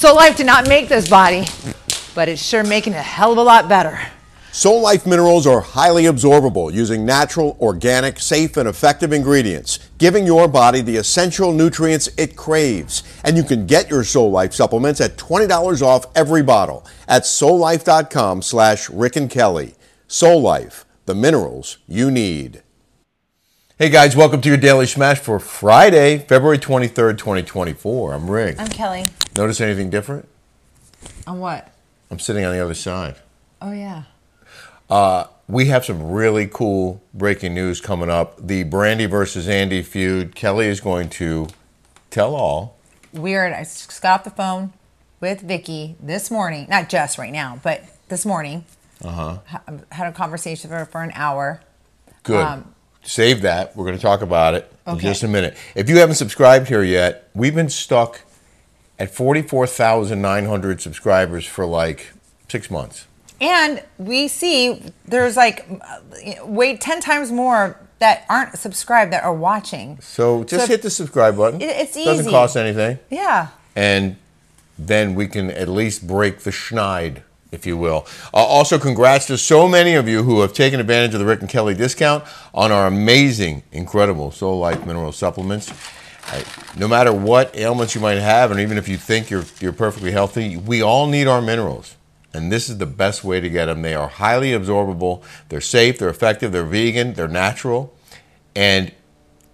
Soul Life did not make this body, but it's sure making it a hell of a lot better. Soul Life minerals are highly absorbable using natural, organic, safe, and effective ingredients, giving your body the essential nutrients it craves. And you can get your Soul Life supplements at $20 off every bottle at soullife.com slash Rick and Kelly. Soul Life, the minerals you need. Hey guys, welcome to your Daily Smash for Friday, February 23rd, 2024. I'm Rick. I'm Kelly. Notice anything different? On what? I'm sitting on the other side. Oh, yeah. Uh, we have some really cool breaking news coming up. The Brandi versus Andy feud. Kelly is going to tell all. Weird. I just got off the phone with Vicki this morning. Not just right now, but this morning. Uh huh. Had a conversation with her for an hour. Good. Um, Save that. We're going to talk about it in just a minute. If you haven't subscribed here yet, we've been stuck at 44,900 subscribers for like six months. And we see there's like wait 10 times more that aren't subscribed that are watching. So just So- hit the subscribe button. It- it's Doesn't cost anything. Yeah. and then we can at least break the schneid, if you will. Uh, also, congrats to so many of you who have taken advantage of the Rick and Kelly discount on our amazing, incredible Soul Life mineral supplements. Uh, no matter what ailments you might have, and even if you think you're you're perfectly healthy, we all need our minerals. And this is the best way to get them. They are highly absorbable, they're safe, they're effective, they're vegan, they're natural. And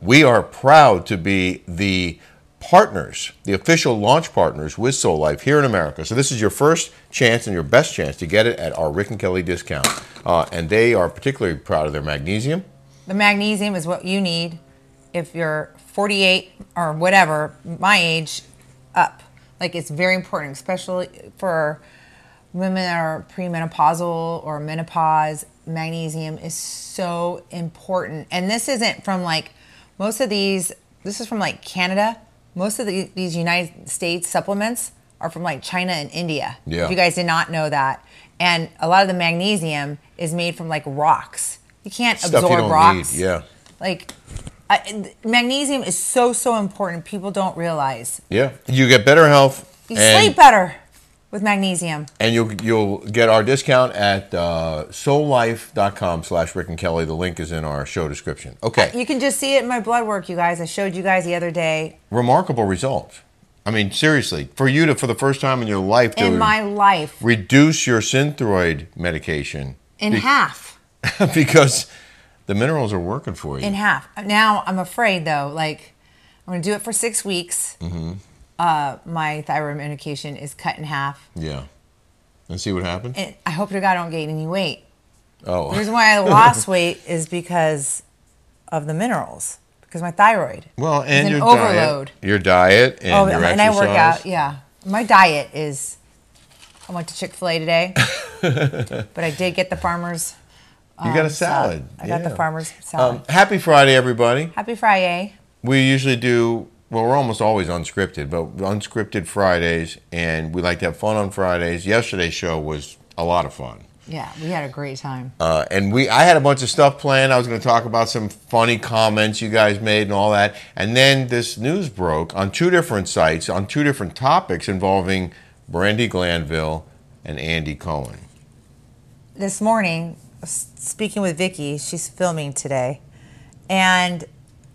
we are proud to be the partners, the official launch partners with Soul Life here in America. So this is your first chance and your best chance to get it at our Rick and Kelly discount. Uh, and they are particularly proud of their magnesium. The magnesium is what you need if you're 48 or whatever, my age up. Like it's very important, especially for women that are premenopausal or menopause. Magnesium is so important. And this isn't from like most of these, this is from like Canada. Most of the, these United States supplements are from like China and India. Yeah. If you guys did not know that. And a lot of the magnesium is made from like rocks. You can't Stuff you absorb don't rocks. need. Yeah. Like, I, magnesium is so so important. People don't realize. Yeah. You get better health. You and, sleep better with magnesium. And you'll you'll get our discount at uh, soullife.com slash Rick and Kelly. The link is in our show description. Okay. You can just see it in my blood work, you guys. I showed you guys the other day. Remarkable results. I mean, seriously, for you to, for the first time in your life, to In my life, reduce your synthroid medication in be- half, because the minerals are working for you. in half. Now I'm afraid though. Like, I'm gonna do it for six weeks. Mm-hmm. Uh, my thyroid medication is cut in half, yeah. And see what happens? and I hope to God I don't gain any weight. oh. The reason why I lost weight is because of the minerals, because my thyroid. well, and an your overload. diet. Your diet and Oh, your and I work out. Yeah, my diet is. I went to Chick Fil A today, but I did get the farmers. You got a um, salad. I got the farmers salad. Um, happy Friday, everybody. Happy Friday! We usually do, well, we're almost always unscripted, but unscripted Fridays, and we like to have fun on Fridays. Yesterday's show was a lot of fun. Yeah, we had a great time. Uh, and we, I had a bunch of stuff planned. I was going to talk about some funny comments you guys made and all that. And then this news broke on two different sites on two different topics involving Brandi Glanville and Andy Cohen. This morning, speaking with Vicki, she's filming today, and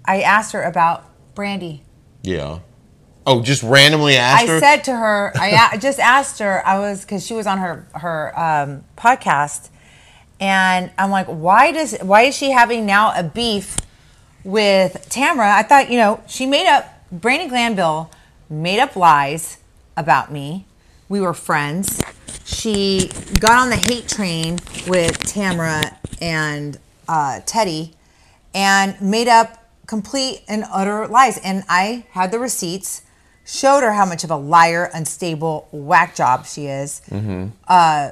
I asked her about Brandi. Yeah. Oh, just randomly asked I her. said to her, I just asked her, I was because she was on her her um, podcast, and I'm like, why does why is she having now a beef with Tamra? I thought you know she made up Brandi Glanville made up lies about me. We were friends. She got on the hate train with Tamra and uh, Teddi, and made up complete and utter lies. And I had the receipts showed her how much of a liar, unstable, whack job she is. Uh,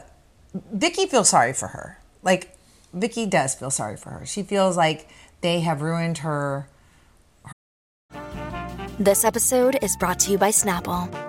Vicki feels sorry for her. Like Vicki does feel sorry for her. She feels like they have ruined her. This episode is brought to you by Snapple.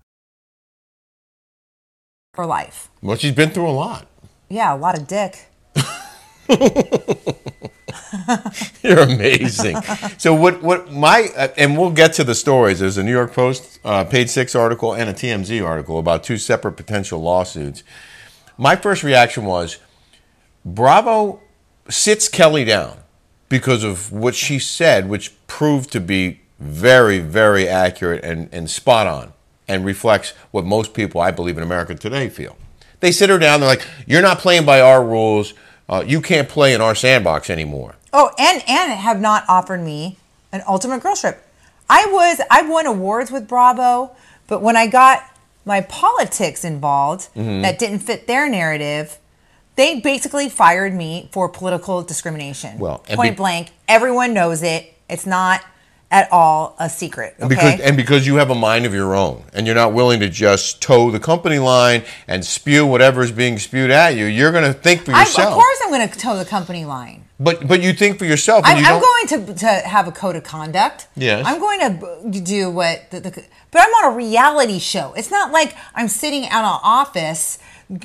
For life. Well, she's been through a lot. Yeah, a lot of dick. You're amazing. so what? What my uh, and we'll get to the stories. There's a New York Post uh, page six article and a TMZ article about two separate potential lawsuits. My first reaction was, Bravo sits Kelly down because of what she said, which proved to be very, very accurate and, and spot on, and reflects what most people, I believe, in America today feel. They sit her down. They're like, "You're not playing by our rules. Uh, you can't play in our sandbox anymore." Oh, and and have not offered me an ultimate girl trip. I was I won awards with Bravo, but when I got my politics involved Mm-hmm. that didn't fit their narrative, they basically fired me for political discrimination. Well, point be- blank, everyone knows it. It's not at all a secret. Okay. Because and because you have a mind of your own, and you're not willing to just toe the company line and spew whatever is being spewed at you, you're going to think for I, yourself. of course, I'm going to toe the company line. But but you think for yourself. and I'm, you I'm going to, to have a code of conduct. Yes. I'm going to do what the, the but I'm on a reality show. It's not like I'm sitting out of office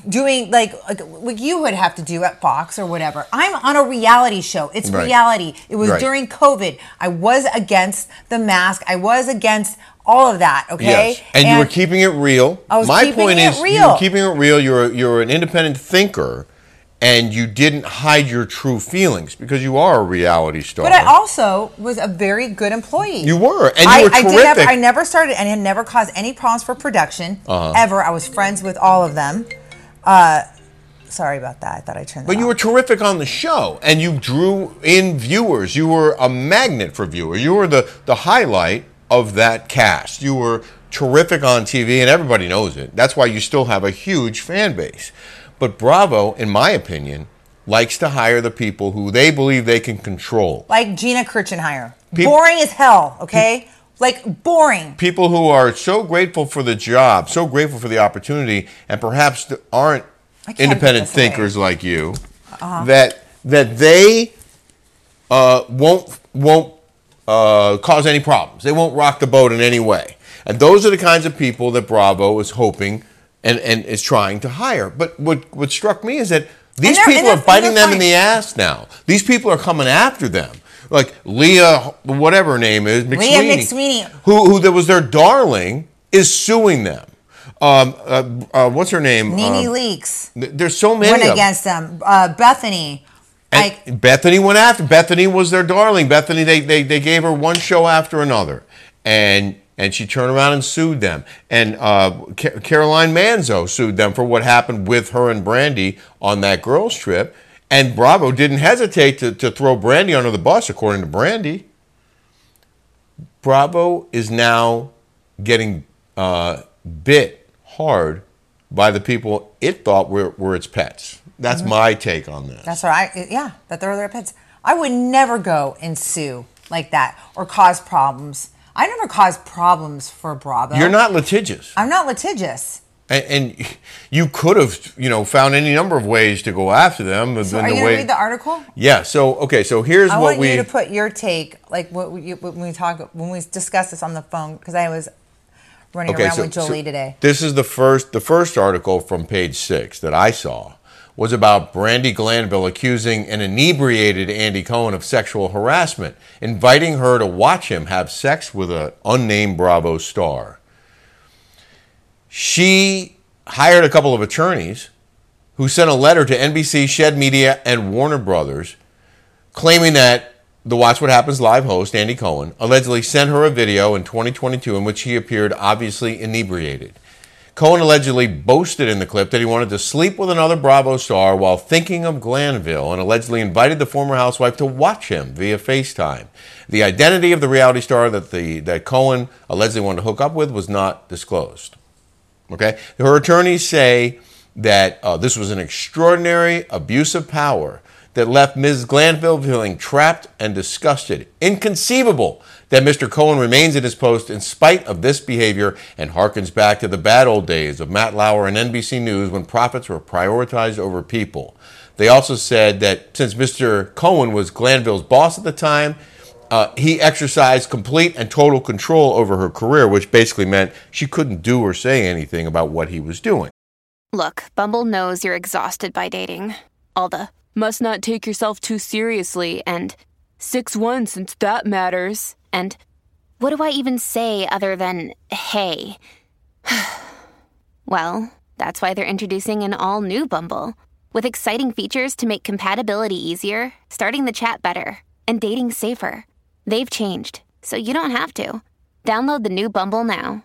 doing like, like like you would have to do at Fox or whatever. I'm on a reality show. It's Right. reality. It was Right. during COVID. I was against the mask. I was against all of that. Okay. Yes. And, you were keeping it real. I was My keeping point it is, you were keeping it real. You're you're an independent thinker, and you didn't hide your true feelings because you are a reality star. But I also was a very good employee. You were, and you I, were I, did never, terrific. I never started and it never caused any problems for production Uh-huh. ever. I was friends with all of them. Uh, sorry about that. I thought I turned. But you off. were terrific on the show, and you drew in viewers. You were a magnet for viewers. You were the, the highlight of that cast. You were terrific on TV, and everybody knows it. That's why you still have a huge fan base. But Bravo, in my opinion, likes to hire the people who they believe they can control. like Gina Kirschenheiter. Peop- boring as hell. Okay, like boring. People who are so grateful for the job, so grateful for the opportunity, and perhaps aren't independent put this away. thinkers like you, that that they uh, won't won't uh, cause any problems. They won't rock the boat in any way. And those are the kinds of people that Bravo is hoping and, and is trying to hire. But what what struck me is that these people are biting them in the ass now. These people are coming after them. Like Leah, whatever her name is, McSweeney, Leah McSweeney. who who that was their darling, is suing them. Um, uh, uh, what's her name? Nene Um, Leakes th- there's so many went against them. Uh, Bethany. And Like Bethany went after. Bethany was their darling. Bethany, they, they, they gave her one show after another, and and she turned around and sued them. And uh, Ca- Caroline Manzo sued them for what happened with her and Brandi on that girls trip. And Bravo didn't hesitate to, to throw Brandi under the bus, according to Brandi. Bravo is now getting uh, bit hard by the people it thought were, were its pets. That's my take on this. That's right. I, yeah, that they're their pets. I would never go and sue like that or cause problems. I never caused problems for Bravo. You're not litigious, I'm not litigious. And, and you could have, you know, found any number of ways to go after them. So are the you going way, to read the article? Yeah. So okay. So here's I what want we. you to put your take, like what we, when we talk when we discuss this on the phone, because I was running okay. around So, with Jolie so today. this is the first the first article from page six that I saw was about Brandi Glanville accusing an inebriated Andy Cohen of sexual harassment, inviting her to watch him have sex with an unnamed Bravo star. She hired a couple of attorneys who sent a letter to NBC, Shed Media, and Warner Brothers claiming that the Watch What Happens live host, Andy Cohen, allegedly sent her a video in 2022 in which he appeared obviously inebriated. Cohen allegedly boasted in the clip that he wanted to sleep with another Bravo star while thinking of Glanville and allegedly invited the former housewife to watch him via FaceTime. The identity of the reality star that, the, that Cohen allegedly wanted to hook up with was not disclosed. Okay? Her attorneys say that uh, this was an extraordinary abuse of power that left Ms. Glanville feeling trapped and disgusted. Inconceivable that Mr. Cohen remains at his post in spite of this behavior and harkens back to the bad old days of Matt Lauer and NBC News when profits were prioritized over people. They also said that since Mr. Cohen was Glanville's boss at the time, uh, he exercised complete and total control over her career, which basically meant she couldn't do or say anything about what he was doing. Look, Bumble knows you're exhausted by dating. All the must not take yourself too seriously and 6 1 since that matters. And what do I even say other than hey? well, that's why they're introducing an all new Bumble with exciting features to make compatibility easier, starting the chat better, and dating safer. They've changed, so you don't have to. Download the new Bumble now.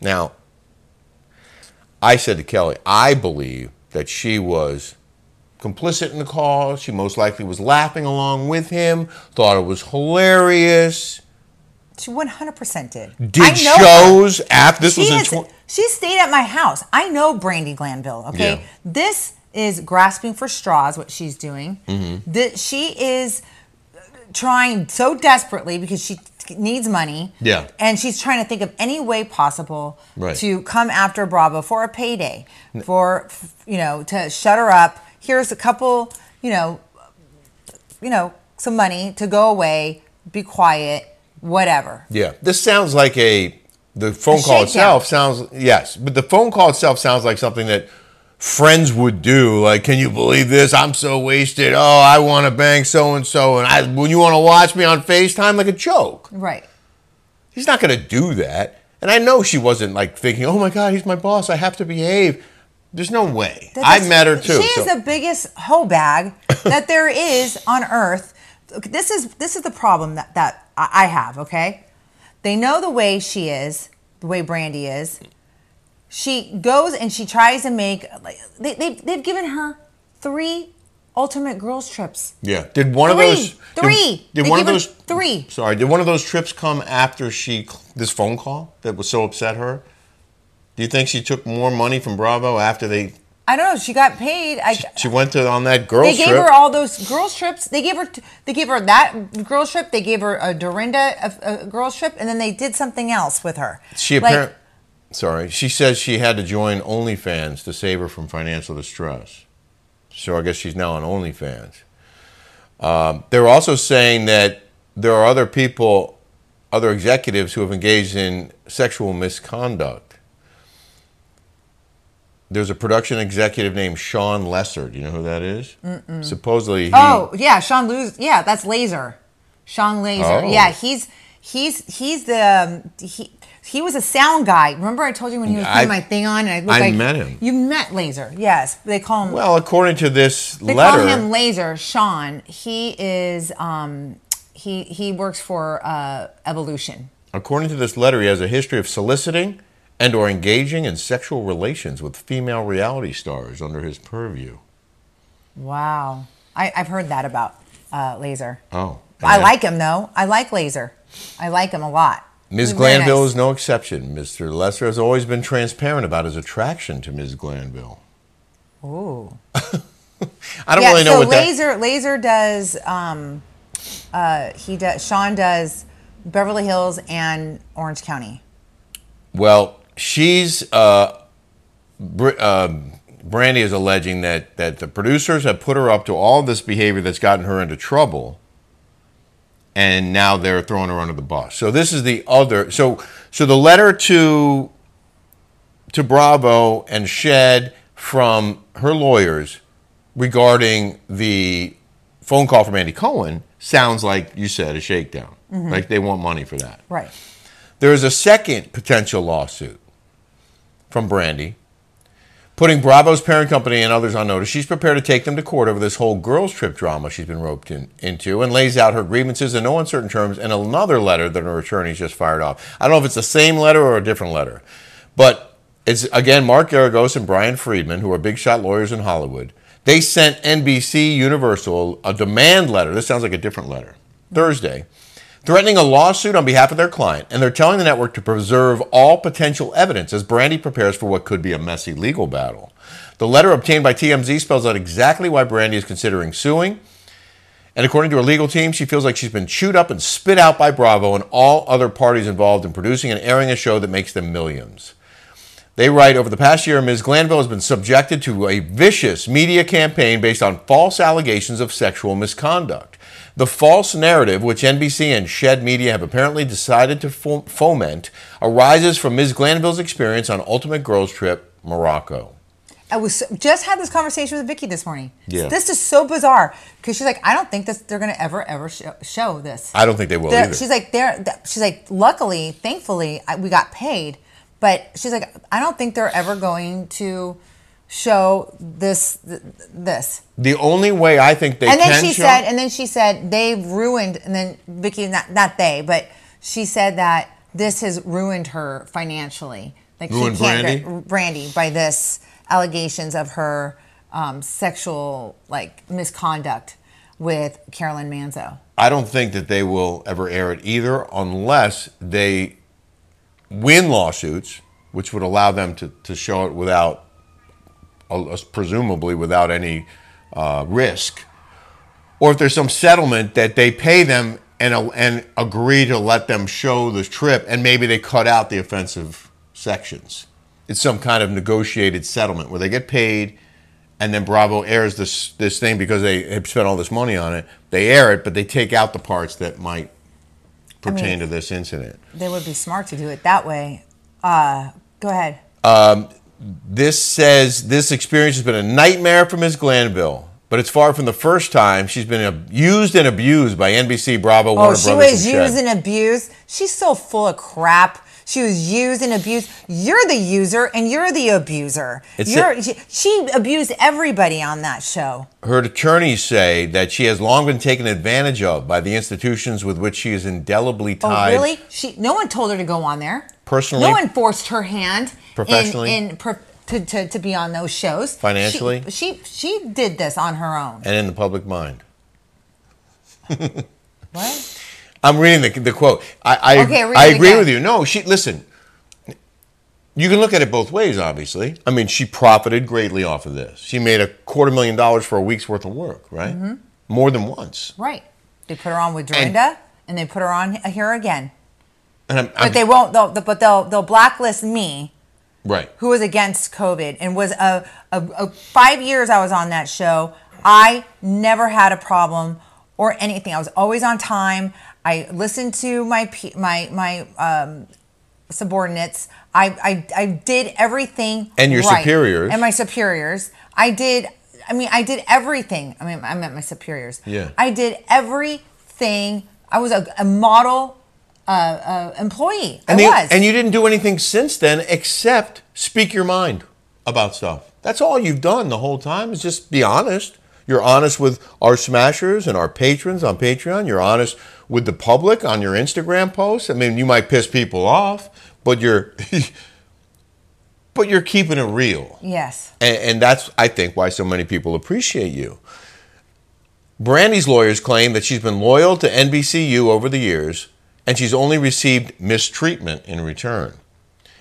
Now, I said to Kelly, I believe that she was complicit in the call. She most likely was laughing along with him, thought it was hilarious. She 100% did. Did I know shows her. after this she was in is- tw- She stayed at my house. I know Brandi Glanville, okay? Yeah. This is grasping for straws, what she's doing. Mm-hmm. That she is trying so desperately because she needs money. Yeah. And she's trying to think of any way possible Right. to come after Bravo for a payday, for, you know, to shut her up. Here's a couple, you know, you know, some money to go away, be quiet, whatever. Yeah, this sounds like a the phone A call itself sounds yes, but the phone call itself sounds like something that friends would do. Like, can you believe this? I'm so wasted. Oh, I want to bang so and so, and I when you want to watch me on Facetime, like a joke. Right. He's not going to do that. And I know she wasn't like thinking, oh my god, he's my boss. I have to behave. There's no way. I've met her too. She is so- the biggest hoe bag that there is on earth. This is this is the problem that, that I I have, okay? They know the way she is, the way Brandi is. She goes and she tries to make like they, they they've given her three ultimate girls trips. Yeah. Did one Three. of those Three. Did, They one of those three. Sorry. Did one of those trips come after she this phone call that was so upset her? Do you think she took more money from Bravo after they I don't know. She got paid. I, she went to on that girls trip. they gave trip? her all those girls trips. They gave her they gave her that girls trip. They gave her a Dorinda a, a girls trip, and then they did something else with her. she Like, apparently sorry. She says she had to join OnlyFans to save her from financial distress. So I guess she's now on OnlyFans. Um, they're also saying that there are other people, other executives who have engaged in sexual misconduct. There's a production executive named Sean Lesser. Do you know who that is? Supposedly, he, Oh yeah, Sean Luz. Yeah, that's Laser. Sean Laser. Oh. Yeah, he's he's he's the um, he. He was a sound guy. Remember, I told you when he was putting I- my thing on, and I looked I like met him. You met Laser, yes. They call him. well, according to this they letter, call him Laser. Sean. He is. Um, he he works for uh, Evolution. According to this letter, he has a history of soliciting and or engaging in sexual relations with female reality stars under his purview. Wow, I, I've heard that about uh, Laser. Oh. I like him though. I like Laser. I like him a lot. Ms. Glanville is no exception. Mr. Lesser has always been transparent about his attraction to Ms. Glanville. Ooh. I don't yeah, really know so what that. Laser Laser does um uh he does Sean does Beverly Hills and Orange County. Well, she's uh, Br- um Brandi is alleging that that the producers have put her up to all this behavior that's gotten her into trouble, and now they're throwing her under the bus. So this is the other. So so the letter to to Bravo and Shed from her lawyers regarding the phone call from Andy Cohen sounds like you said a shakedown. Mm-hmm. Like they want money for that. Right. There is a second potential lawsuit from Brandi, putting Bravo's parent company and others on notice. She's prepared to take them to court over this whole girls' trip drama she's been roped in, into and lays out her grievances in no uncertain terms in another letter that her attorneys just fired off. I don't know if it's the same letter or a different letter, but it's again Mark Geragos and Brian Friedman, who are big shot lawyers in Hollywood. They sent NBC Universal a demand letter. This sounds like a different letter. Thursday threatening a lawsuit on behalf of their client, and they're telling the network to preserve all potential evidence as Brandi prepares for what could be a messy legal battle. The letter obtained by TMZ spells out exactly why Brandi is considering suing. And according to her legal team, she feels like she's been chewed up and spit out by Bravo and all other parties involved in producing and airing a show that makes them millions. They write over the past year, Ms. Glanville has been subjected to a vicious media campaign based on false allegations of sexual misconduct. The false narrative, which NBC and Shed Media have apparently decided to foment, arises from Ms. Glanville's experience on Ultimate Girls Trip, Morocco. I was just had this conversation with Vicki this morning. Yeah. This is so bizarre because she's like, I don't think that they're gonna ever ever show, show this. I don't think they will They're- either. She's like, they're. th- She's like, luckily, thankfully, I, we got paid, but she's like, I don't think they're ever going to show this th- this. the only way I think they and then she show- said, and then she said they've ruined. And then Vicki, not not they, but she said that this has ruined her financially. Like Ruined she can't Brandi? get Brandi by this allegations of her um, sexual like misconduct with Caroline Manzo. I don't think that they will ever air it either unless they win lawsuits, which would allow them to, to show it without, presumably without any uh, risk. Or if there's some settlement that they pay them and, uh, and agree to let them show the trip and maybe they cut out the offensive sections. It's some kind of negotiated settlement where they get paid and then Bravo airs this this thing because they have spent all this money on it. They air it, but they take out the parts that might pertain to this incident. They would be smart to do it that way. Uh, go ahead. This says this experience has been a nightmare for Ms. Glanville, but it's far from the first time she's been used and abused by NBC, Bravo, Oh, Warner she Brothers, was and Shed. used and abused. She's so full of crap. She was used and abused. You're the user and you're the abuser. You're, she, she abused everybody on that show. Her attorneys say that she has long been taken advantage of by the institutions with which she is indelibly tied. Oh, tied. really? She no one told her to go on there. Personally? no one forced her hand in- Professionally? in, pro- to, to, to be on those shows. Financially? she, she she did this on her own. and in the public mind. What? I'm reading the, the quote. I I, Okay, read I agree again. with you. No, she listen. You can look at it both ways, obviously. I mean, she profited greatly off of this. She made a quarter million dollars for a week's worth of work, right? Mm-hmm. More than once. Right. They put her on with Dorinda, and, they put her on here again. And I'm, But I'm- they won't. They'll, but they'll they'll blacklist me right. who was against COVID and was a, a, a five years I was on that show. I never had a problem or anything. I was always on time. I listened to my my my um, subordinates. I, I I did everything And your right. superiors. and my superiors. I did. I mean, I did everything. I mean, I meant my superiors. Yeah. I did everything. I was a, a model uh, uh, employee. And, I they- was. and you didn't do anything since then except speak your mind about stuff. That's all you've done the whole time is just be honest. You're honest with our smashers and our patrons on Patreon. You're honest with the public on your Instagram posts. I mean, you might piss people off, but you're but you're keeping it real. yes. And, and that's, I think, why so many people appreciate you. Brandi's lawyers claim that she's been loyal to NBCU over the years, and she's only received mistreatment in return.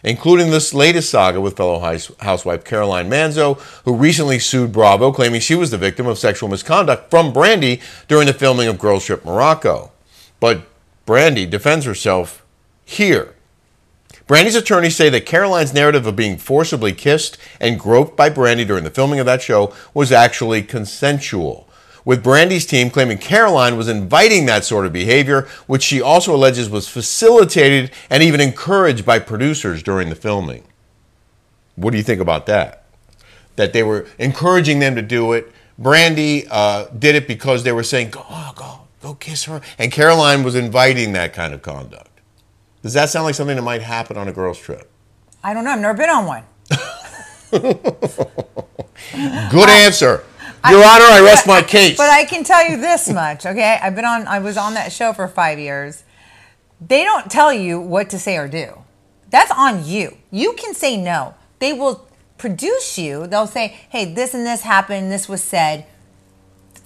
Including this latest saga with fellow housewife Caroline Manzo, who recently sued Bravo, claiming she was the victim of sexual misconduct from Brandi during the filming of Girls Trip Morocco. But Brandi defends herself here. Brandi's attorneys say that Caroline's narrative of being forcibly kissed and groped by Brandi during the filming of that show was actually consensual. With Brandi's team claiming Caroline was inviting that sort of behavior, which she also alleges was facilitated and even encouraged by producers during the filming. What do you think about that? That they were encouraging them to do it. Brandi uh, did it because they were saying, "Go, oh, go, go, kiss her," and Caroline was inviting that kind of conduct. Does that sound like something that might happen on a girls' trip? I don't know. I've never been on one. Good answer. Your Honor, I rest my case. But I can tell you this much, okay? I've been on. I was on that show for five years. They don't tell you what to say or do. That's on you. You can say no. They will produce you. They'll say, "Hey, this and this happened. This was said.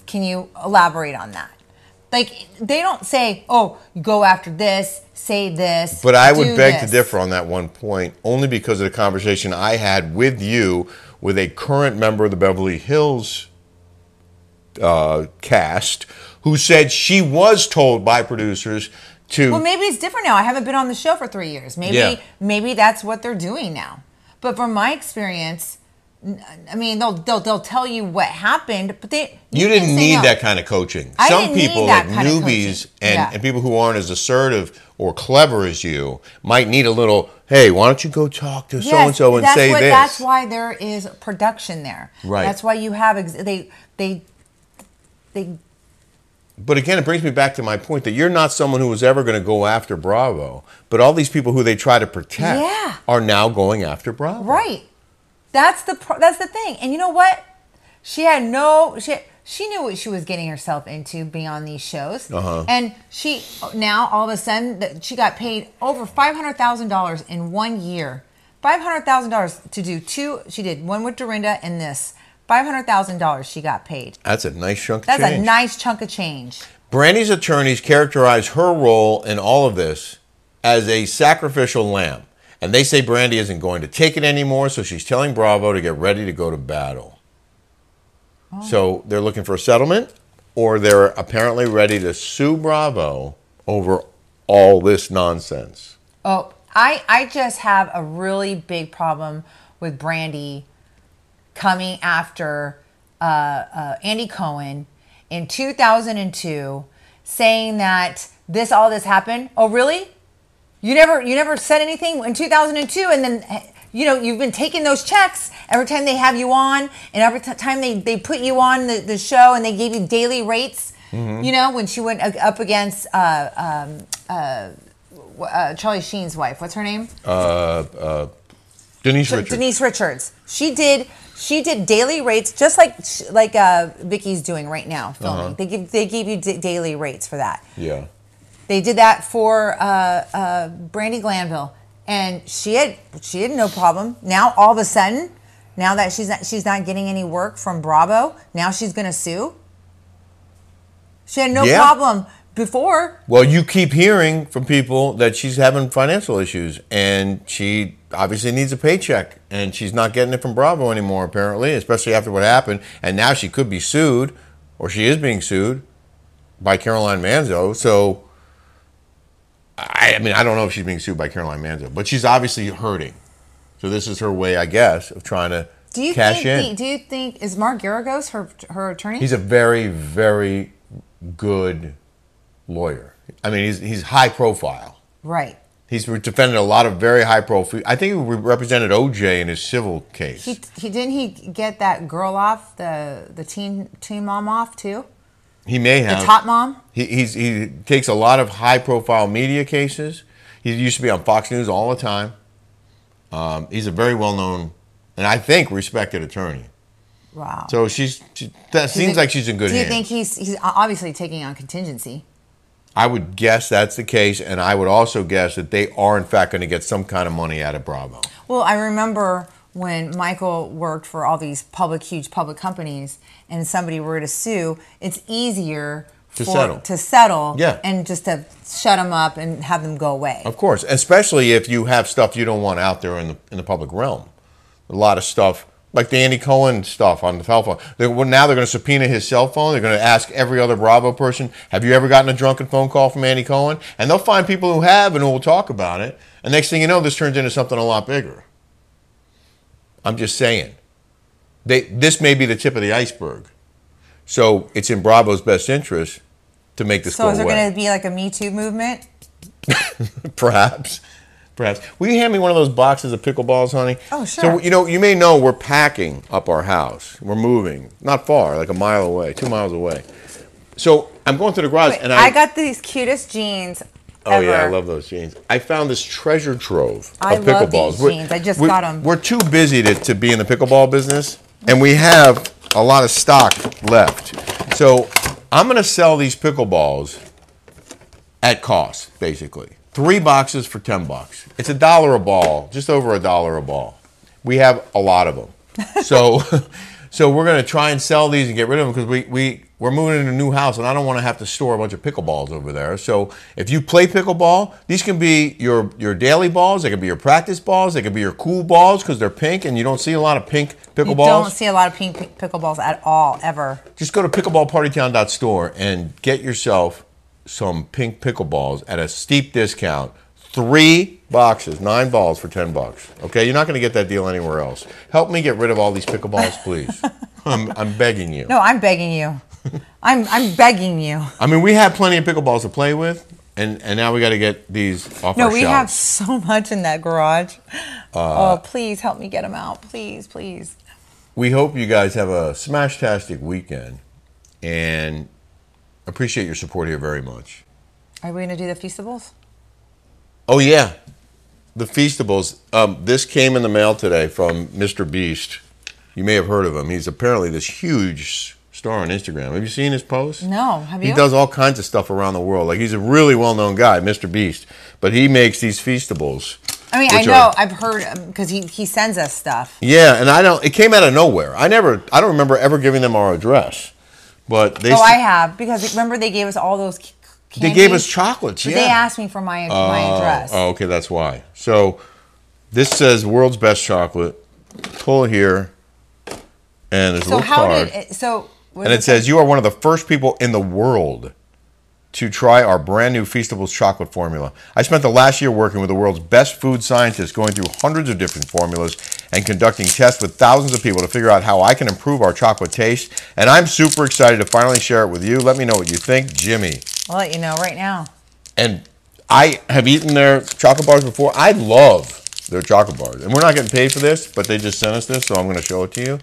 Can you elaborate on that?" Like they don't say, "Oh, go after this, say this." But I would beg to differ on that one point, only because of the conversation I had with you with a current member of the Beverly Hills uh, cast who said she was told by producers to. Well, maybe it's different now. I haven't been on the show for three years. Maybe Yeah. maybe that's what they're doing now. But from my experience, I mean, they'll they'll, they'll tell you what happened, but they you can didn't need no. that kind of coaching. I Some people, like newbies and, Yeah. and people who aren't as assertive or clever as you, might need a little. Hey, why don't you go talk to so and so and say what, this? That's why there is production there. Right. That's why you have ex- they they they But again, it brings me back to my point that you're not someone who was ever going to go after Bravo, but all these people who they try to protect Yeah. are now going after Bravo. Right. That's the that's the thing. And you know what? She had no she she knew what she was getting herself into being on these shows. Uh-huh. And she now all of a sudden that she got paid over five hundred thousand dollars in one year. Five hundred thousand dollars to do two. She did one with Dorinda and this. Five hundred thousand dollars she got paid. That's a nice chunk of That's change. a nice chunk of change. Brandi's attorneys characterize her role in all of this as a sacrificial lamb. And they say Brandi isn't going to take it anymore, so she's telling Bravo to get ready to go to battle. Oh. So they're looking for a settlement, or they're apparently ready to sue Bravo over all this nonsense. Oh, I I just have a really big problem with Brandi coming after uh, uh, Andy Cohen in 2002, saying that this all this happened. Oh, really? You never you never said anything in 2002, and then you know you've been taking those checks every time they have you on, and every t- time they they put you on the, the show, and they gave you daily rates. You know when she went up against uh, um, uh, uh, Charlie Sheen's wife. What's her name? Denise Richards. Denise Richards. She did she did daily rates just like like uh, Vicki's doing right now filming. Uh-huh. They give they gave you d- daily rates for that. Yeah. They did that for uh, uh, Brandi Glanville, and she had she had no problem. Now all of a sudden, now that she's not she's not getting any work from Bravo, now she's going to sue. She had no Yeah. problem before. Well, you keep hearing from people that she's having financial issues and she obviously needs a paycheck and she's not getting it from Bravo anymore, apparently, especially after what happened. And now she could be sued or she is being sued by Caroline Manzo. So, I, I mean, I don't know if she's being sued by Caroline Manzo, but she's obviously hurting. So, this is her way, I guess, of trying to Do you cash think? in. Do you think is Mark Geragos her her attorney? He's a very, very good lawyer. I mean, he's, he's high profile. right. He's defended a lot of very high profile. I think he represented OJ in his civil case. He, he didn't he get that girl off the the teen teen mom off too. He may have The top mom. He, he's, he takes a lot of high profile media cases. He used to be on Fox News all the time. Um, he's a very well known and I think respected attorney. Wow. So she's she, that seems like she's in good Do you hands. think he's he's obviously taking on contingency? I would guess that's the case, and I would also guess that they are in fact going to get some kind of money out of Bravo. Well, I remember when Michael worked for all these public, huge public companies, and somebody were to sue, it's easier To for- settle. to settle, Yeah. and just to shut them up and have them go away. Of course, especially if you have stuff you don't want out there in the in the public realm. A lot of stuff like the Andy Cohen stuff on the cell phone. They, well, now they're going to subpoena his cell phone. They're going to ask every other Bravo person, "Have you ever gotten a drunken phone call from Andy Cohen?" And they'll find people who have and who will talk about it. And next thing you know, this turns into something a lot bigger. I'm just saying. They, this may be the tip of the iceberg. So it's in Bravo's best interest to make this So go is there going to be like a Me Too movement? Perhaps. Perhaps. Will you hand me one of those boxes of pickleballs, honey? Oh, sure. So, you know, you may know we're packing up our house. We're moving. Not far, like a mile away, two miles away. So I'm going to the garage Wait, and I. I got these cutest jeans. Oh yeah, I love those jeans. I found this treasure trove I of love pickleballs. these We're- jeans. I just got 'em. We're too busy to, to be in the pickleball business, and we have a lot of stock left. So I'm going to sell these pickleballs at cost, basically. Three boxes for ten bucks. It's a dollar a ball, just over a dollar a ball. We have a lot of them. So, so we're going to try and sell these and get rid of them because we we we're moving into a new house and I don't want to have to store a bunch of pickleballs over there. So if you play pickleball, these can be your your daily balls. They can be your practice balls. They can be your cool balls because they're pink and you don't see a lot of pink pickleballs. You don't see a lot of pink pick- pickleballs at all, ever. Just go to pickleballpartytown.store and get yourself some pink pickleballs at a steep discount. Three boxes, nine balls for ten bucks. Okay, you're not going to get that deal anywhere else. Help me get rid of all these pickleballs, please. I'm, I'm begging you. No, I'm begging you. I'm I'm begging you. I mean, we have plenty of pickleballs to play with, and, and now we got to get these off No, our we shelves. have so much in that garage. Uh, oh, please help me get them out. Please, please. we hope you guys have a smash-tastic weekend, and appreciate your support here very much. Are we going to do the Feastables? Oh yeah, the Feastables. Um, this came in the mail today from Mr. Beast. You may have heard of him. He's apparently this huge star on Instagram. Have you seen his posts? No, have you? He does all kinds of stuff around the world. Like he's a really well-known guy, Mr. Beast. But he makes these Feastables. I mean, I know. are- I've heard because he, he sends us stuff. yeah, and I don't. It came out of nowhere. I never. I don't remember ever giving them our address. But they. Oh, I have because remember they gave us all those. They gave us chocolates. Yeah. They asked me for my my oh, address. Oh, okay, that's why. So this says world's best chocolate. Pull here, and there's a so little how card, did it, so? and does it says you are one of the first people in the world to try our brand new Feastables chocolate formula. I spent the last year working with the world's best food scientists, going through hundreds of different formulas and conducting tests with thousands of people to figure out how I can improve our chocolate taste. And I'm super excited to finally share it with you. Let me know what you think, Jimmy. I'll let you know right now. And I have eaten their chocolate bars before. I love their chocolate bars. And we're not getting paid for this, but they just sent us this, so I'm going to show it to you.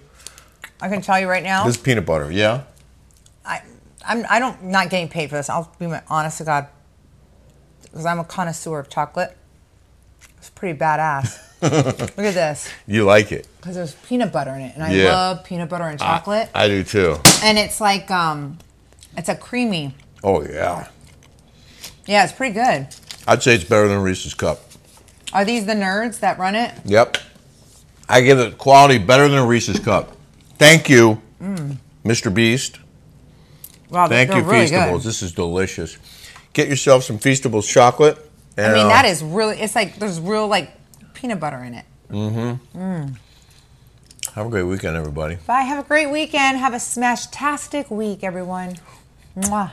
I can tell you right now. This is peanut butter, yeah? I I'm I don't not getting paid for this. I'll be my honest to God, because I'm a connoisseur of chocolate. It's pretty badass. Look at this, You like it. because there's peanut butter in it, and I Yeah. love peanut butter and chocolate. I do too. and it's like um, it's a creamy. Oh, yeah. Yeah, it's pretty good. I'd say it's better than Reese's Cup. Are these the nerds that run it? Yep. I give it quality better than Reese's Cup. Thank you, Mr. Beast. Wow, Thank you, really Feastables. good. This is delicious. Get yourself some Feastables chocolate. And, I mean, uh, that is really. It's like there's real like peanut butter in it. Mm-hmm. Mm. Have a great weekend, everybody. Bye. Have a great weekend. Have a smash-tastic week, everyone. Mwah.